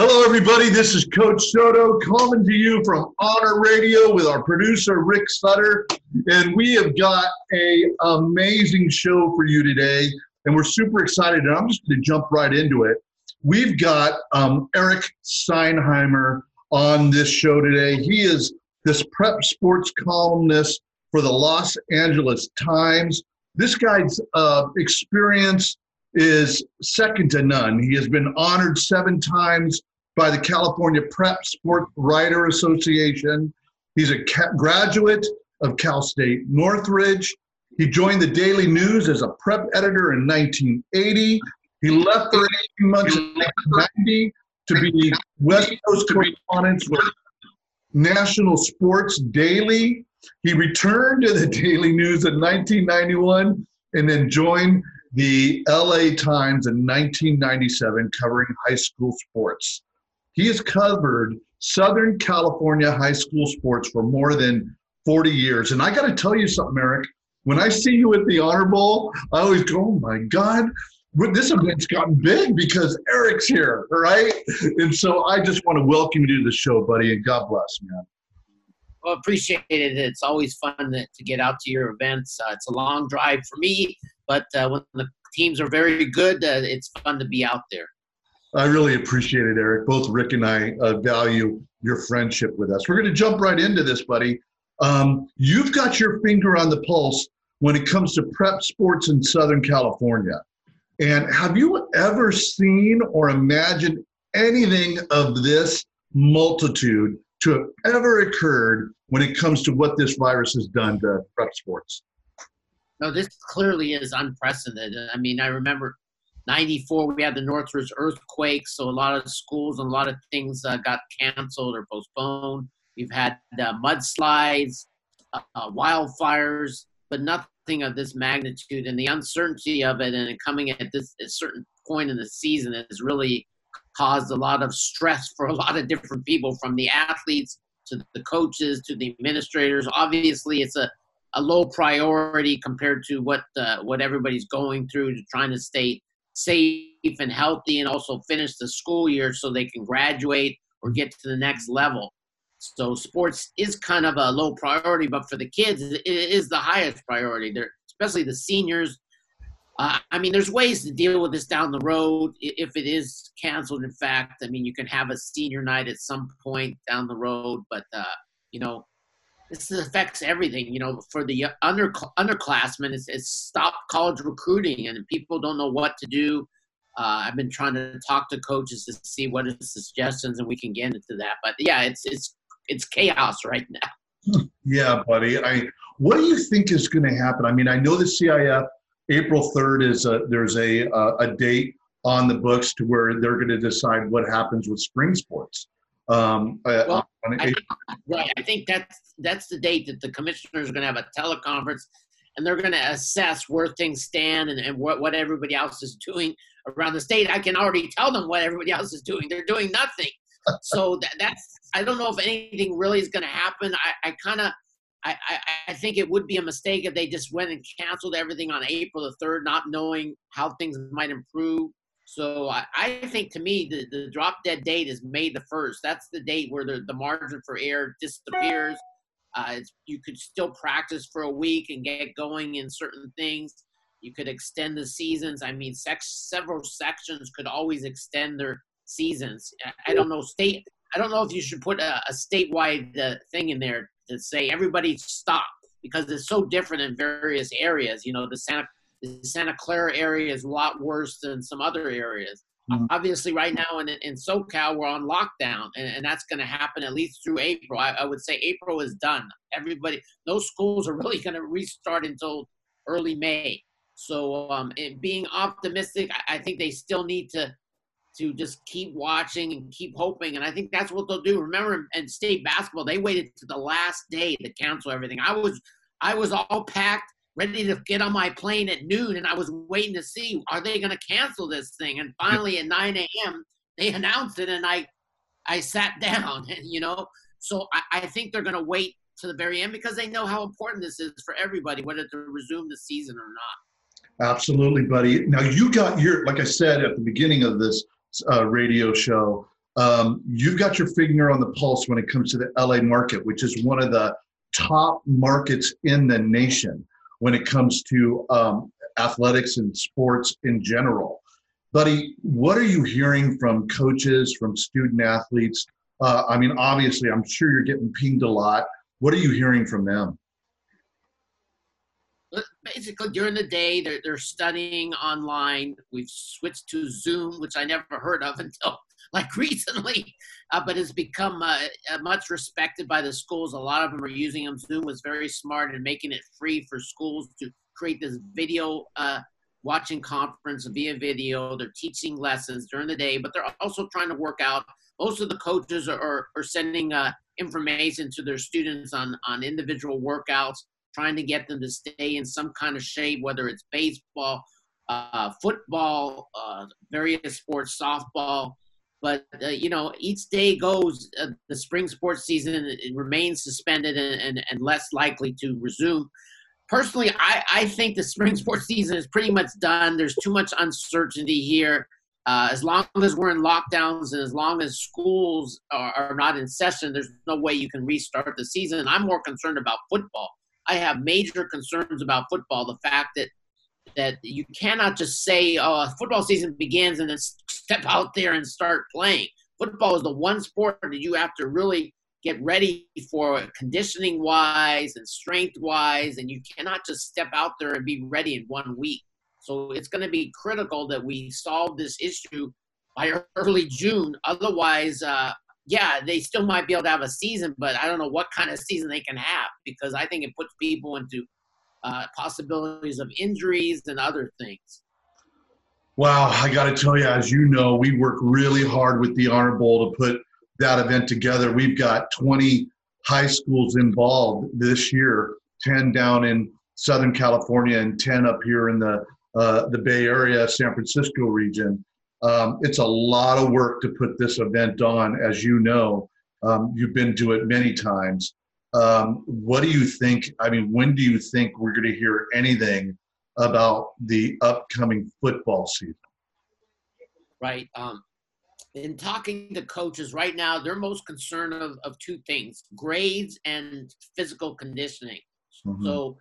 Hello, everybody. This is Coach Soto coming to you from Honor Radio with our producer Rick Sutter, and we have got a amazing show for you today, and we're super excited. And I'm just going to jump right into it. We've got um, Eric Sondheimer on this show today. He is this prep sports columnist for the Los Angeles Times. This guy's uh, experience is second to none. He has been honored seven times by the California Prep Sport Writer Association. He's a graduate of Cal State Northridge. He joined the Daily News as a prep editor in 1980. He left for 18 months in 1990 to be West Coast correspondent with National Sports Daily. He returned to the Daily News in 1991 and then joined the LA Times in 1997 covering high school sports. He has covered Southern California high school sports for more than 40 years. And I got to tell you something, Eric. When I see you at the Honor Bowl, I always go, oh my God, this event's gotten big because Eric's here, right? And so I just want to welcome you to the show, buddy, and God bless, man. Well, appreciate it. It's always fun to, get out to your events. Uh, it's a long drive for me, but uh, when the teams are very good, uh, it's fun to be out there. I really appreciate it, Eric. Both Rick and I uh, value your friendship with us. We're going to jump right into this, buddy. Um, you've got your finger on the pulse when it comes to prep sports in Southern California. And have you ever seen or imagined anything of this multitude to have ever occurred when it comes to what this virus has done to prep sports? No, this clearly is unprecedented. I mean, I remember 94 we had the northridge earthquake so a lot of schools and a lot of things uh, got canceled or postponed. We've had uh, mudslides uh, wildfires but nothing of this magnitude and the uncertainty of it and coming at this certain point in the season has really caused a lot of stress for a lot of different people from the athletes to the coaches to the administrators. Obviously it's a a low priority compared to what uh, what everybody's going through to trying to stay safe and healthy and also finish the school year so they can graduate or get to the next level. So sports is kind of a low priority, but for the kids, it is the highest priority. They're, especially the seniors. Uh, I mean, there's ways to deal with this down the road if it is canceled. In fact, I mean, you can have a senior night at some point down the road, but uh, you know, this affects everything. You know, for the under underclassmen, it's, it's stopped college recruiting, and people don't know what to do. Uh, I've been trying to talk to coaches to see what are the suggestions, and we can get into that. But yeah, it's it's it's chaos right now. Yeah, buddy. I what do you think is going to happen? I mean, I know the CIF April third is a, there's a a date on the books to where they're going to decide what happens with spring sports. Um, uh, well, I think, right. I think that's that's the date that the commissioners are going to have a teleconference, and they're going to assess where things stand and, and what what everybody else is doing around the state. I can already tell them what everybody else is doing. They're doing nothing. so that, that's I don't know if anything really is going to happen. I, I kind of. I, I, I think it would be a mistake if they just went and canceled everything on April the 3rd, not knowing how things might improve. So I, I, think to me the, the drop dead date is May the first. That's the date where the, the margin for error disappears. Uh, you could still practice for a week and get going in certain things. You could extend the seasons. I mean, sex, several sections could always extend their seasons. I, I don't know state. I don't know if you should put a, a statewide uh, thing in there to say everybody stop because it's so different in various areas. You know, the Santa the Santa Clara area is a lot worse than some other areas. Mm-hmm. Obviously, right now in, in SoCal, we're on lockdown, and, and that's going to happen at least through April. I, I, would say April is done. Everybody, those schools are really going to restart until early May. So, um, being optimistic, I, I think they still need to to just keep watching and keep hoping. And I think that's what they'll do. Remember, in state basketball, they waited to the last day to cancel everything. I was I was all packed ready to get on my plane at noon, and I was waiting to see are they going to cancel this thing. And finally, at 9 a.m., they announced it, and I I sat down. And, you know, so I, I think they're going to wait to the very end because they know how important this is for everybody, whether to resume the season or not. Absolutely, buddy. Now you got your, like I said at the beginning of this uh, radio show, Um, you've got your finger on the pulse when it comes to the LA market, which is one of the top markets in the nation when it comes to um, athletics and sports in general. Buddy, what are you hearing from coaches, from student athletes? Uh, I mean, obviously, I'm sure you're getting pinged a lot. What are you hearing from them? basically during the day they're, they're studying online we've switched to zoom which i never heard of until like recently uh, but it's become uh, uh, much respected by the schools. A lot of them are using them. Zoom was very smart in making it free for schools to create this video uh, watching conference via video. They're teaching lessons during the day but they're also trying to work out. Most of the coaches are, are, are sending uh, information to their students on, on individual workouts trying to get them to stay in some kind of shape, whether it's baseball, uh, football, uh, various sports, softball. But uh, you know, each day goes, uh, the spring sports season remains suspended and, and, and, less likely to resume. Personally, I, I think the spring sports season is pretty much done. There's too much uncertainty here. Uh, as long as we're in lockdowns and as long as schools are, are, not in session, there's no way you can restart the season. I'm more concerned about football. I have major concerns about football. The fact that that you cannot just say, "Oh, football season begins," and then step out there and start playing. Football is the one sport that you have to really get ready for conditioning wise and strength wise, and you cannot just step out there and be ready in one week. So it's going to be critical that we solve this issue by early June. Otherwise, uh, yeah, they still might be able to have a season, but I don't know what kind of season they can have because I think it puts people into uh, possibilities of injuries and other things. Wow, I got to tell you, as you know, we work really hard with the Honor Bowl to put that event together. We've got 20 high schools involved this year, 10 down in Southern California and 10 up here in the uh, the Bay Area, San Francisco region. Um, it's a lot of work to put this event on, as you know. Um, you've been to it many times. Um, what do you think? I mean, when do you think we're going to hear anything about the upcoming football season? Right. Um, in talking to coaches right now, they're most concerned of, of two things grades and physical conditioning. Mm-hmm. So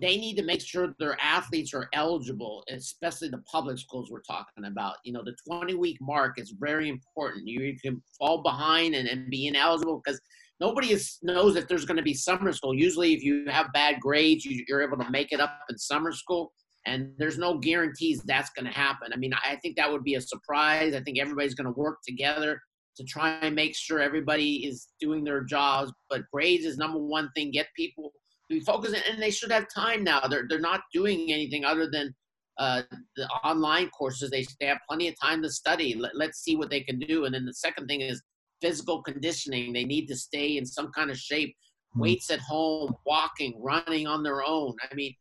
they need to make sure their athletes are eligible, especially the public schools we're talking about. You know, the 20 week mark is very important. You, you can fall behind and, and be ineligible because nobody is, knows if there's going to be summer school. Usually, if you have bad grades, you, you're able to make it up in summer school. And there's no guarantees that's going to happen. I mean, I think that would be a surprise. I think everybody's going to work together to try and make sure everybody is doing their jobs. But grades is number one thing. Get people to be focused, and they should have time now. They're they're not doing anything other than uh, the online courses. They they have plenty of time to study. Let, let's see what they can do. And then the second thing is physical conditioning. They need to stay in some kind of shape. Hmm. Weights at home, walking, running on their own. I mean,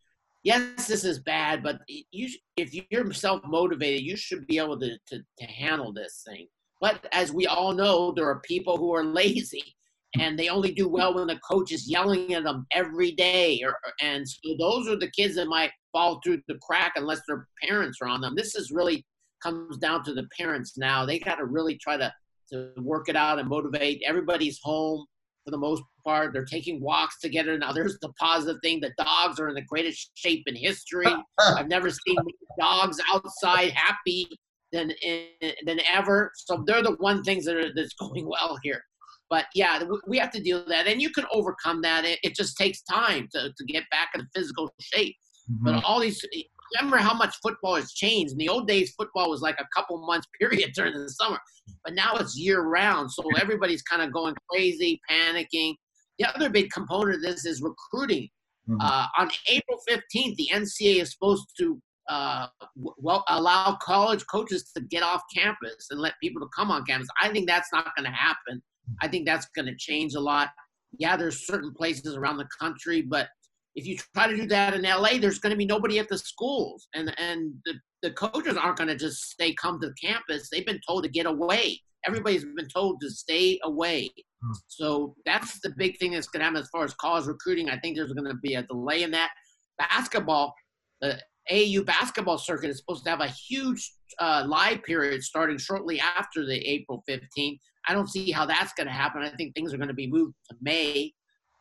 yes, this is bad, but you if you're self motivated, you should be able to, to to handle this thing. But as we all know, there are people who are lazy and they only do well when the coach is yelling at them every day. Or, and so those are the kids that might fall through the crack unless their parents are on them. This is really comes down to the parents now. They got to really try to to work it out and motivate. Everybody's home for the most part. They're taking walks together. Now, there's the positive thing: the dogs are in the greatest shape in history. I've never seen dogs outside happy than than ever. So they're the one things that are that's going well here. But yeah, we have to deal with that, and you can overcome that. It, it just takes time to, to get back in physical shape. Mm-hmm. But all these, remember how much football has changed. In the old days, football was like a couple months period during the summer, but now it's year round. So everybody's kind of going crazy, panicking. The other big component of this is recruiting. Mm-hmm. Uh, on April 15th, the NCAA is supposed to uh, well allow college coaches to get off campus and let people to come on campus. I think that's not going to happen. I think that's going to change a lot. Yeah, there's certain places around the country, but if you try to do that in LA, there's going to be nobody at the schools, and and the, the coaches aren't going to just stay come to campus. They've been told to get away. Everybody's been told to stay away. Hmm. So that's the big thing that's going to happen as far as college recruiting. I think there's going to be a delay in that. Basketball, the AAU basketball circuit is supposed to have a huge uh, live period starting shortly after the April 15th. I don't see how that's going to happen. I think things are going to be moved to May.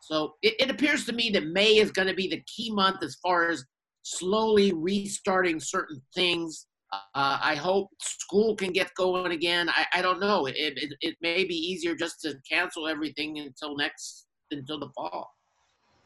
So it, it appears to me that May is going to be the key month as far as slowly restarting certain things. Uh, I hope school can get going again. I, I don't know. It, it, it may be easier just to cancel everything until next until the fall.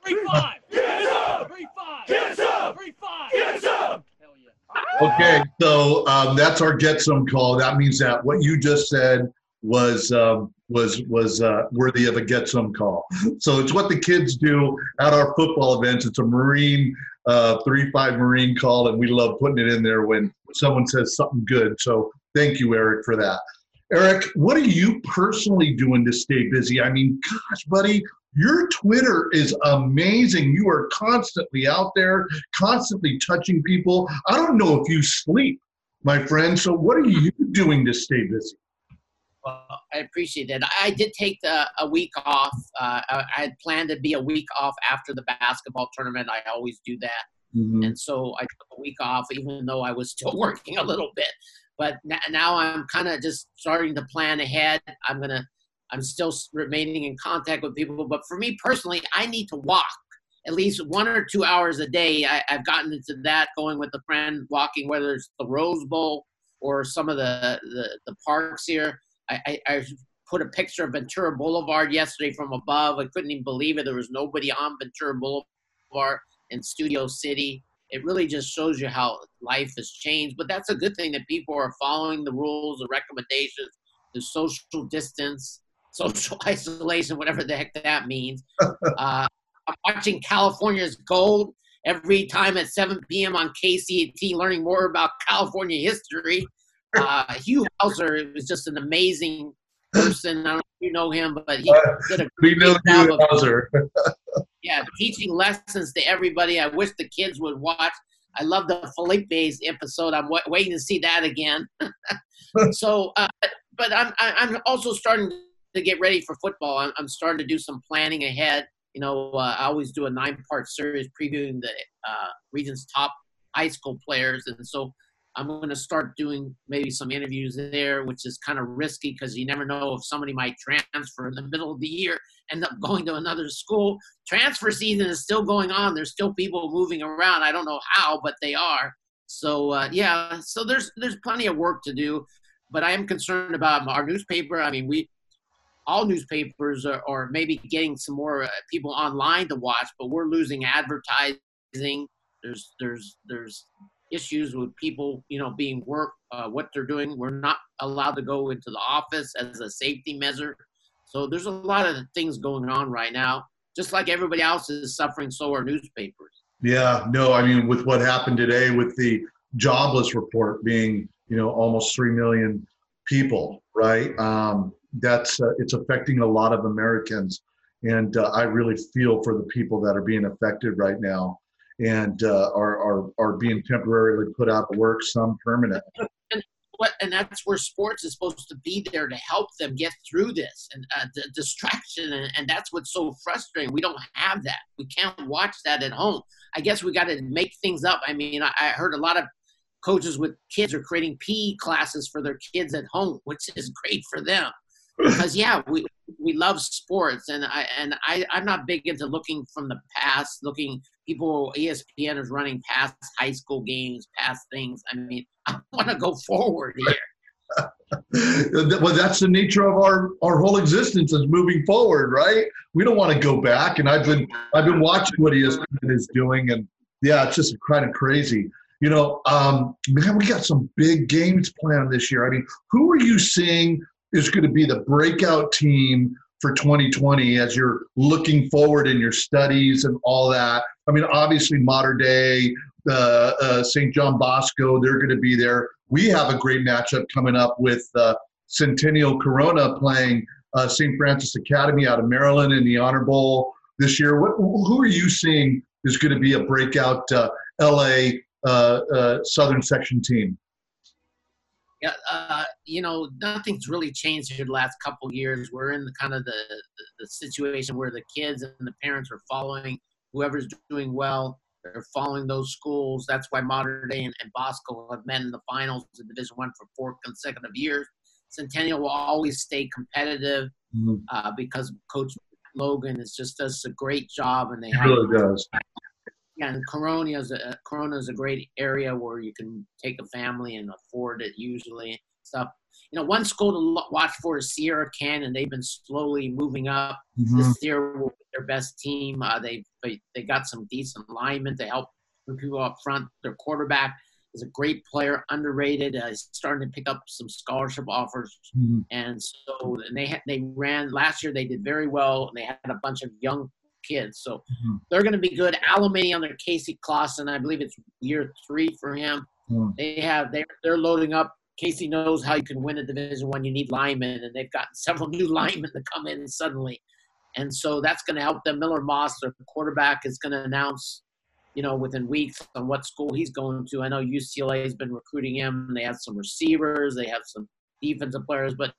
Three five. Get some. Three five. Get some. Three five. Get some. Hell yeah. Okay, so um, that's our get some call. That means that what you just said was um, was was uh, worthy of a get some call. So it's what the kids do at our football events. It's a Marine uh, three five Marine call, and we love putting it in there when someone says something good. So thank you, Eric, for that. Eric, what are you personally doing to stay busy? I mean, gosh, buddy, your Twitter is amazing. You are constantly out there, constantly touching people. I don't know if you sleep, my friend. So, what are you doing to stay busy? Well, I appreciate that. I did take the, a week off. Uh, I had planned to be a week off after the basketball tournament. I always do that. Mm-hmm. And so I took a week off, even though I was still working a little bit. But now I'm kind of just starting to plan ahead. I'm going to I'm still remaining in contact with people. But for me personally, I need to walk at least one or two hours a day. I, have gotten into that going with a friend, walking, whether it's the Rose Bowl or some of the, the, the parks here. I, I, I, put a picture of Ventura Boulevard yesterday from above. I couldn't even believe it. There was nobody on Ventura Boulevard in Studio City. It really just shows you how life has changed. But that's a good thing that people are following the rules, the recommendations, the social distance social isolation, whatever the heck that means. Uh, I'm watching California's Gold every time at 7 p.m. on KCET, learning more about California history. Uh, Huell Howser is just an amazing person. I don't know if you know him, but he did a great job of Howser. yeah, teaching lessons to everybody. I wish the kids would watch. I love the Philippe's episode. I'm w- waiting to see that again. so, uh, but I'm I'm also starting to get ready for football, I'm, I'm starting to do some planning ahead. You know, uh, I always do a nine-part series previewing the uh, region's top high school players, and so I'm going to start doing maybe some interviews there, which is kind of risky because you never know if somebody might transfer in the middle of the year, end up going to another school. Transfer season is still going on. There's still people moving around. I don't know how, but they are. So uh, yeah, so there's there's plenty of work to do, but I am concerned about our newspaper. I mean, we all newspapers are, are maybe getting some more uh, people online to watch, but we're losing advertising. There's there's there's issues with people, you know, being work uh, what they're doing. We're not allowed to go into the office as a safety measure. So there's a lot of things going on right now. Just like everybody else is suffering, so are newspapers. Yeah, no, I mean, with what happened today with the jobless report being, you know, almost three million people, right? Um, that's uh, it's affecting a lot of Americans, and uh, I really feel for the people that are being affected right now, and uh, are are are being temporarily put out of work, some permanent. And, what, and that's where sports is supposed to be there to help them get through this and uh, the distraction, and, and that's what's so frustrating. We don't have that. We can't watch that at home. I guess we got to make things up. I mean, I, I heard a lot of coaches with kids are creating PE classes for their kids at home, which is great for them because yeah, we we love sports, and I and I I'm not big into looking from the past, looking people ESPN is running past high school games, past things. I mean, I want to go forward here. well, that's the nature of our our whole existence is moving forward, right? We don't want to go back, and I've been I've been watching what ESPN is doing, and yeah, it's just kind of crazy. You know, um, man, we got some big games planned this year. I mean, who are you seeing is going to be the breakout team for 2020 as you're looking forward in your studies and all that? I mean, obviously, Mater Dei, uh, uh, St. John Bosco, they're going to be there. We have a great matchup coming up with uh, Centennial Corona playing uh, St. Frances Academy out of Maryland in the Honor Bowl this year. What, who are you seeing is going to be a breakout uh, LA uh, Southern Section team? Yeah, uh, you know, nothing's really changed here the last couple years. We're in the kind of the, the, the situation where the kids and the parents are following whoever's doing well. They're following those schools. That's why Mater Dei and, and Bosco have met in the finals in Division One for four consecutive years. Centennial will always stay competitive Mhm. uh, because Coach Logan is just does a great job, and they It have really does. Yeah, and Corona is a Corona is a great area where you can take a family and afford it usually stuff. You know, one school to watch for is Sierra Canyon. They've been slowly moving up. Mhm. This year will be their best team. Uh, they, they they got some decent linemen to help people up front. Their quarterback is a great player, underrated. Uh, he's starting to pick up some scholarship offers Mhm. and so and they had they ran last year. They did very well. and They had a bunch of young kids, so Mhm. they're going to be good. Alemany under Casey Clausen, I believe it's year three for him. Mhm. They have they they're loading up. Casey knows how you can win a Division One. You need linemen, and they've gotten several new linemen to come in suddenly, and so that's going to help them. Miller Moss, their quarterback, is going to announce. You know, within weeks on what school he's going to. I know UCLA has been recruiting him. They have some receivers. They have some defensive players, but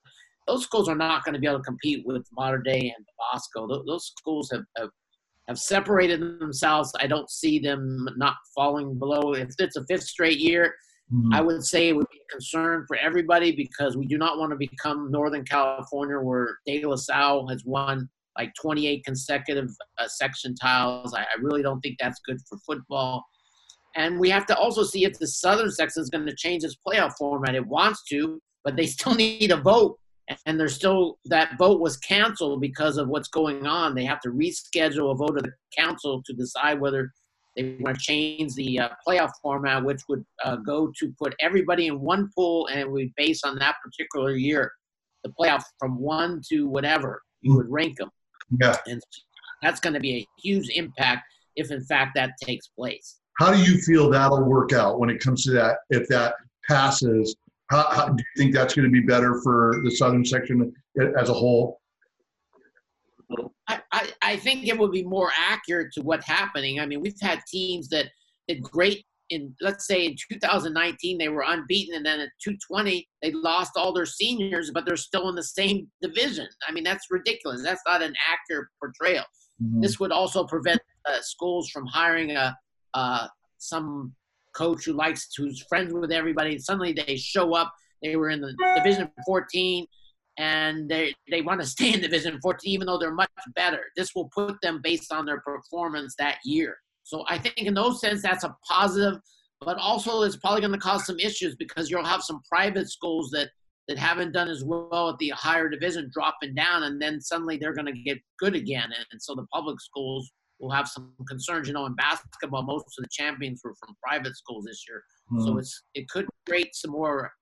those schools are not going to be able to compete with Mater Dei and Bosco. Those, those schools have, have have separated themselves. I don't see them not falling below. If it's a fifth straight year, Mhm. I would say it would be a concern for everybody because we do not want to become Northern California, where De La Salle has won like 28 consecutive uh, section tiles. I, I really don't think that's good for football. And we have to also see if the Southern section is going to change its playoff format. It wants to, but they still need a vote. And there's still that vote was canceled because of what's going on. They have to reschedule a vote of the council to decide whether they want to change the uh, playoff format, which would uh, go to put everybody in one pool and it would be based on that particular year. The playoff from one to whatever you would rank them, Yeah. and that's going to be a huge impact if, in fact, that takes place. How do you feel that'll work out when it comes to that? If that passes, how, how do you think that's going to be better for the southern section as a whole? I, I, I think it would be more accurate to what's happening. I mean, we've had teams that did great in, let's say, in 2019, they were unbeaten, and then at 220, they lost all their seniors, but they're still in the same division. I mean, that's ridiculous. That's not an accurate portrayal. Mhm. This would also prevent uh, schools from hiring a uh, some coach who likes who's friends with everybody. Suddenly they show up. They were in the Division 14, and they they want to stay in Division 14 even though they're much better. This will put them based on their performance that year. So I think in those sense that's a positive, but also it's probably going to cause some issues because you'll have some private schools that that haven't done as well at the higher division dropping down, and then suddenly they're going to get good again, and, and so the public schools will have some concerns. You know, in basketball, most of the champions were from private schools this year, so Mhm. it's it could create some more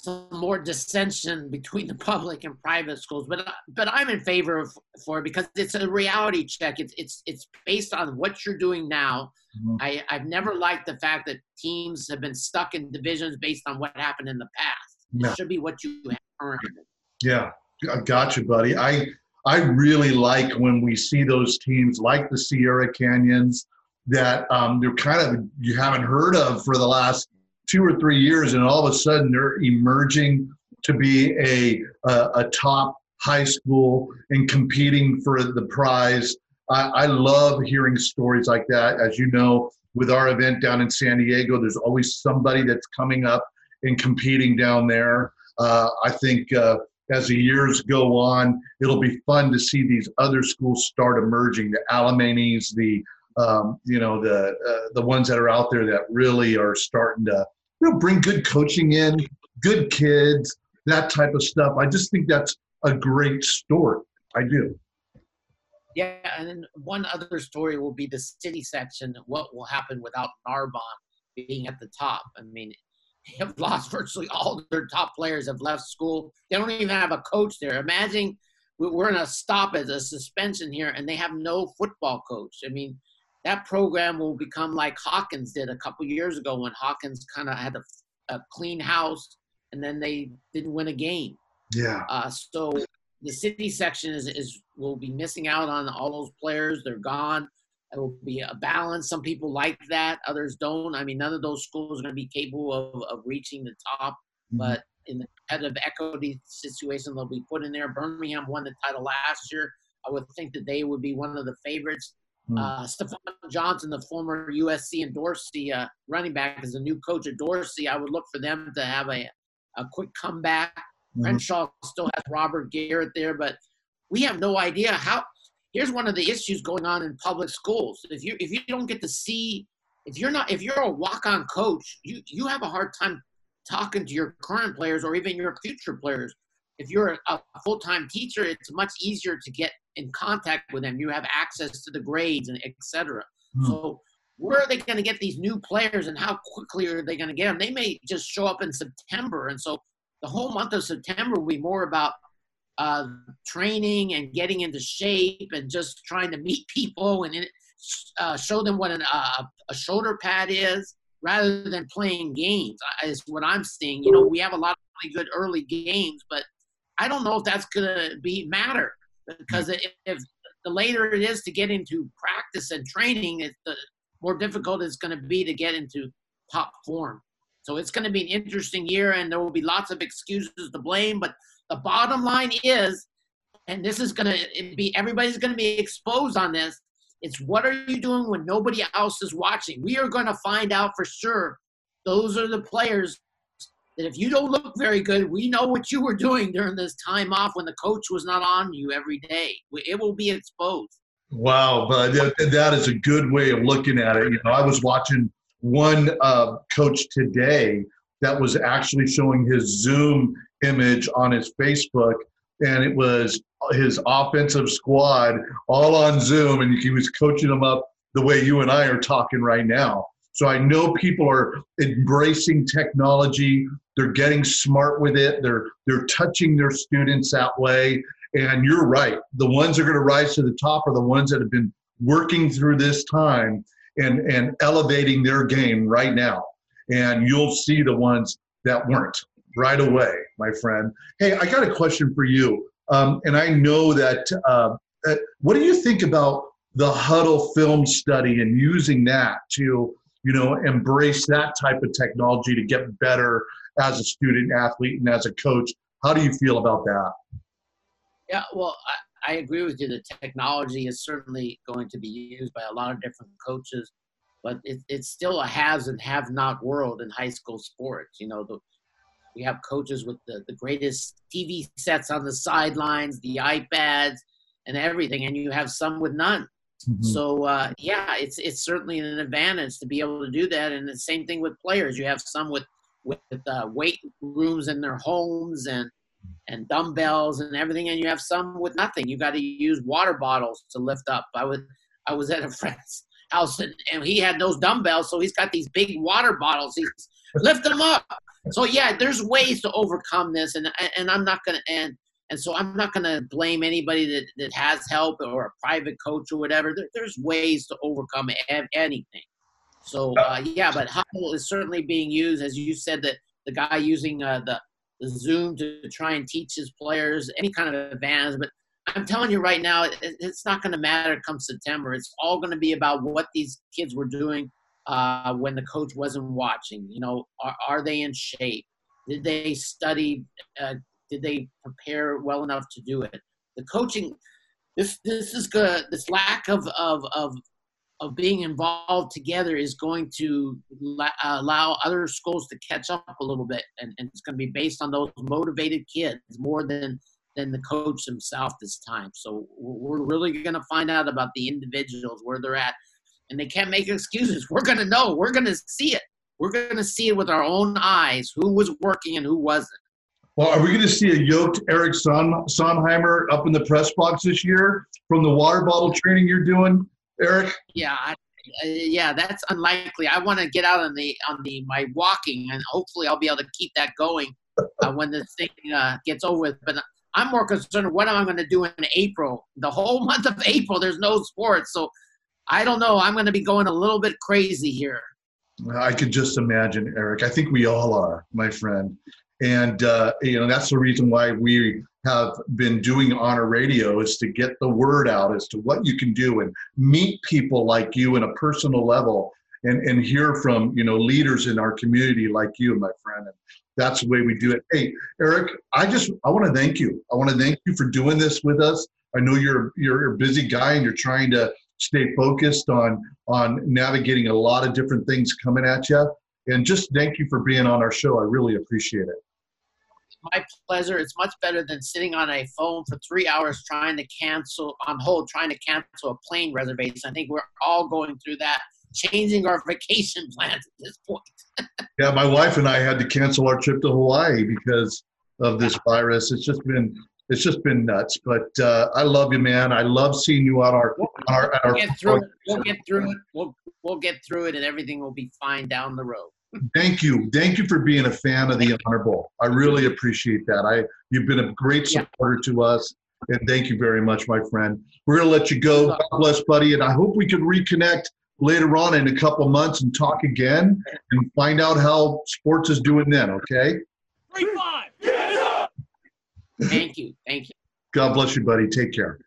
some more dissension between the public and private schools. But but I'm in favor of for it because it's a reality check. It's it's it's based on what you're doing now. Mhm. I I've never liked the fact that teams have been stuck in divisions based on what happened in the past. Yeah. It should be what you have currently. Yeah, I got you, buddy. I I really like when we see those teams like the Sierra Canyons that um, they're kind of you haven't heard of for the last two or three years, and all of a sudden they're emerging to be a a, a top high school and competing for the prize. I, I love hearing stories like that. As you know, with our event down in San Diego, there's always somebody that's coming up and competing down there. Uh, I think uh, as the years go on, it'll be fun to see these other schools start emerging. The Alemanys, the um, you know the uh, the ones that are out there that really are starting to you know bring good coaching in, good kids, that type of stuff. I just think that's a great story. I do. Yeah, and one other story will be the city section. What will happen without Narbonne being at the top? I mean, have lost virtually all their top players have left school. They don't even have a coach there. Imagine we- we're in a stop as a suspension here, and they have no football coach. I mean, that program will become like Hawkins did a couple years ago when Hawkins kind of had a, a clean house, and then they didn't win a game. Yeah. Uh, so the city section is, is will be missing out on all those players. They're gone. It will be a balance. Some people like that, others don't. I mean, none of those schools are going to be capable of, of reaching the top. But in the competitive equity situation, they'll be put in there. Birmingham won the title last year. I would think that they would be one of the favorites. Hmm. Uh, Stafon Johnson, the former USC and Dorsey uh, running back, is a new coach at Dorsey. I would look for them to have a, a quick comeback. Mhm. Crenshaw still has Robert Garrett there, but we have no idea how. Here's one of the issues going on in public schools. If you if you don't get to see, if you're not if you're a walk-on coach, you you have a hard time talking to your current players or even your future players. If you're a, a full-time teacher, it's much easier to get in contact with them. You have access to the grades and etc. cetera. Hmm. So where are they going to get these new players and how quickly are they going to get them? They may just show up in September. And so the whole month of September will be more about uh, training and getting into shape and just trying to meet people and uh, show them what an, uh, a shoulder pad is rather than playing games is what I'm seeing. You know, we have a lot of really good early games, but I don't know if that's going to be matter because if, if the later it is to get into practice and training, it's the more difficult it's going to be to get into top form. So it's going to be an interesting year, and there will be lots of excuses to blame. But the bottom line is, and this is going to be everybody's going to be exposed on this. It's what are you doing when nobody else is watching? We are going to find out for sure. Those are the players that if you don't look very good, we know what you were doing during this time off when the coach was not on you every day. It will be exposed. Wow, but that, is a good way of looking at it. You know, I was watching one uh, coach today that was actually showing his Zoom image on his Facebook, and it was his offensive squad all on Zoom, and he was coaching them up the way you and I are talking right now. So I know people are embracing technology. They're getting smart with it. They're they're touching their students that way. And you're right. The ones that are going to rise to the top are the ones that have been working through this time and and elevating their game right now. And you'll see the ones that weren't right away, my friend. Hey, I got a question for you. Um, and I know that. Uh, uh, what do you think about the Hudl film study and using that to you know embrace that type of technology to get better as a student athlete and as a coach how do you feel about that yeah well I, I agree with you the technology is certainly going to be used by a lot of different coaches but it, it's still a has and have not world in high school sports you know the, we have coaches with the, the greatest tv sets on the sidelines the ipads and everything and you have some with none Mm-hmm. So uh, yeah, it's it's certainly an advantage to be able to do that. And the same thing with players. You have some with with uh, weight rooms in their homes and and dumbbells and everything, and you have some with nothing. You got to use water bottles to lift up. I was I was at a friend's house and, and he had those dumbbells, so he's got these big water bottles. He's lift them up. So yeah, there's ways to overcome this, and and I'm not gonna and and so I'm not to blame anybody that, that has help or a private coach or whatever. There, there's ways to overcome anything. So uh, yeah, but Hudl is certainly being used, as you said, that the guy using uh, the, the Zoom to try and teach his players any kind of advantage. But I'm telling you right now, it, it's not going to matter come September. It's all going to be about what these kids were doing uh, when the coach wasn't watching. You know, are, are they in shape? Did they study uh, did they prepare well enough to do it? The coaching, this this is good. This lack of of of of being involved together is going to la- allow other schools to catch up a little bit, and, and it's going to be based on those motivated kids more than than the coach himself this time. So we're really going to find out about the individuals where they're at, and they can't make excuses. We're going to know. We're going to see it. We're going to see it with our own eyes who was working and who wasn't. Well, are we going to see a yoked Eric Son- Sondheimer up in the press box this year from the water bottle training you're doing, Eric? Yeah, I, uh, yeah, that's unlikely. I want to get out on the on the my walking, and hopefully I'll be able to keep that going uh, when this thing uh, gets over with. But I'm more concerned what am I going to do in April? The whole month of April, there's no sports, so I don't know. I'm going to be going a little bit crazy here. I could just imagine, Eric. I think we all are, my friend. And uh, you know that's the reason why we have been doing honor radio is to get the word out as to what you can do and meet people like you in a personal level and, and hear from you know leaders in our community like you my friend and that's the way we do it hey eric i just i want to thank you i want to thank you for doing this with us i know you're you're a busy guy and you're trying to stay focused on on navigating a lot of different things coming at you. And just thank you for being on our show. I really appreciate it. my pleasure. It's much better than sitting on a phone for three hours trying to cancel on hold, trying to cancel a plane reservation. I think we're all going through that, changing our vacation plans at this point. Yeah, my wife and I had to cancel our trip to Hawaii because of this virus. It's just been it's just been nuts. But uh, I love you, man. I love seeing you on our on our, We'll get through it. We'll get through it. We'll we'll get through it, and everything will be fine down the road. Thank you. Thank you for being a fan of the Honor Bowl. I really appreciate that. I you've been a great Yeah. supporter to us. And thank you very much, my friend. We're gonna let you go. God bless, buddy. And I hope we can reconnect later on in a couple months and talk again and find out how sports is doing then, okay? Three five. Get up. Thank you. Thank you. God bless you, buddy. Take care.